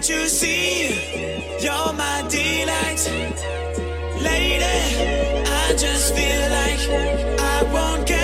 can't you see? You're my delight, lady. I just feel like I won't get.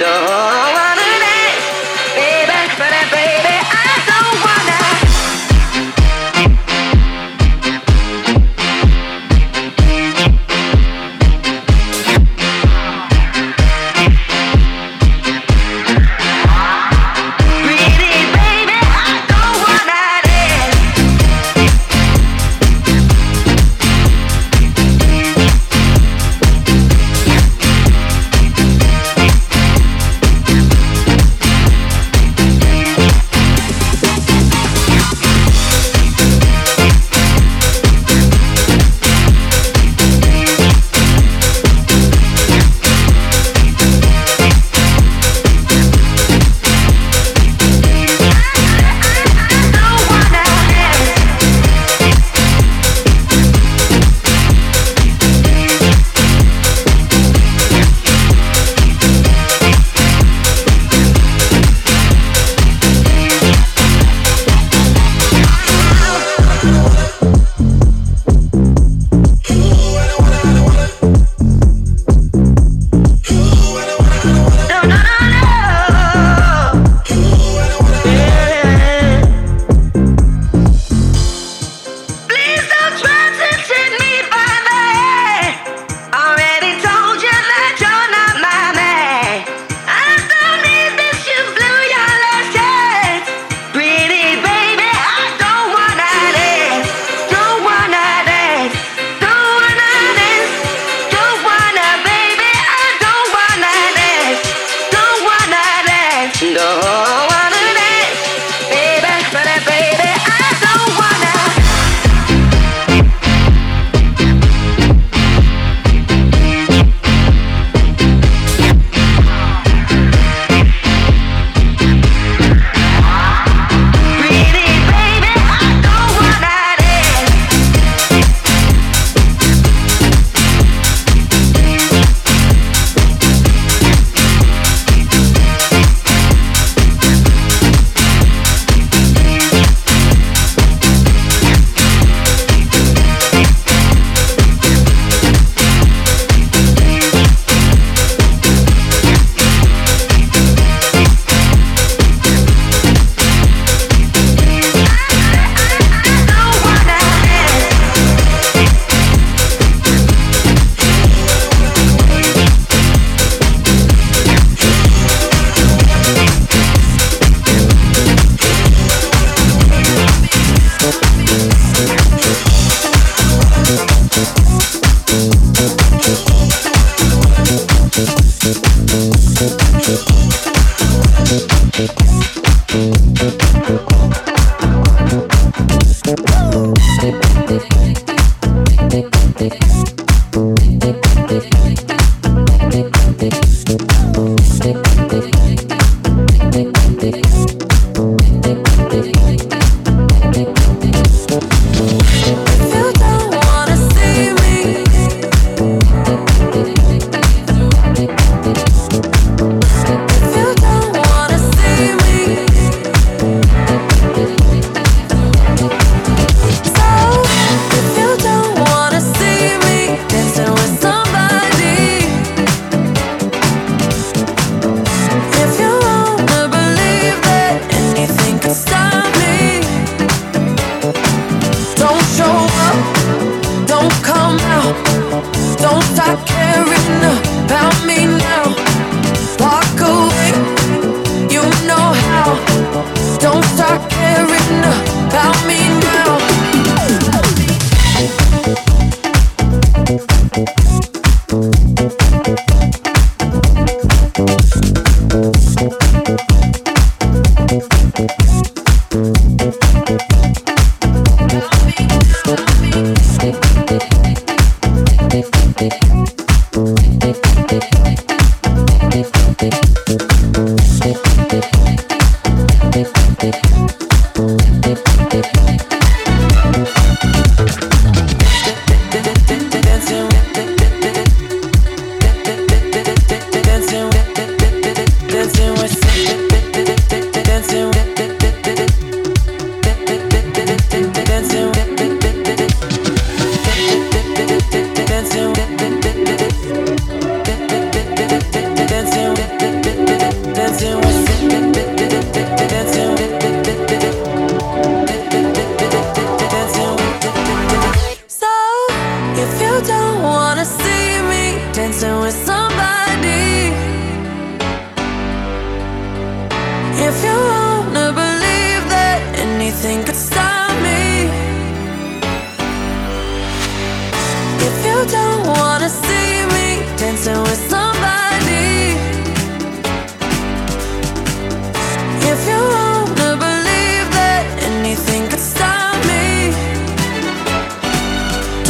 window.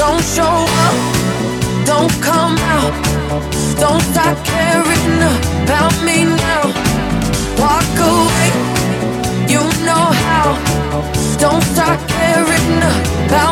Don't show up, don't come out. Don't stop caring about me now. Walk away, you know how. Don't start caring about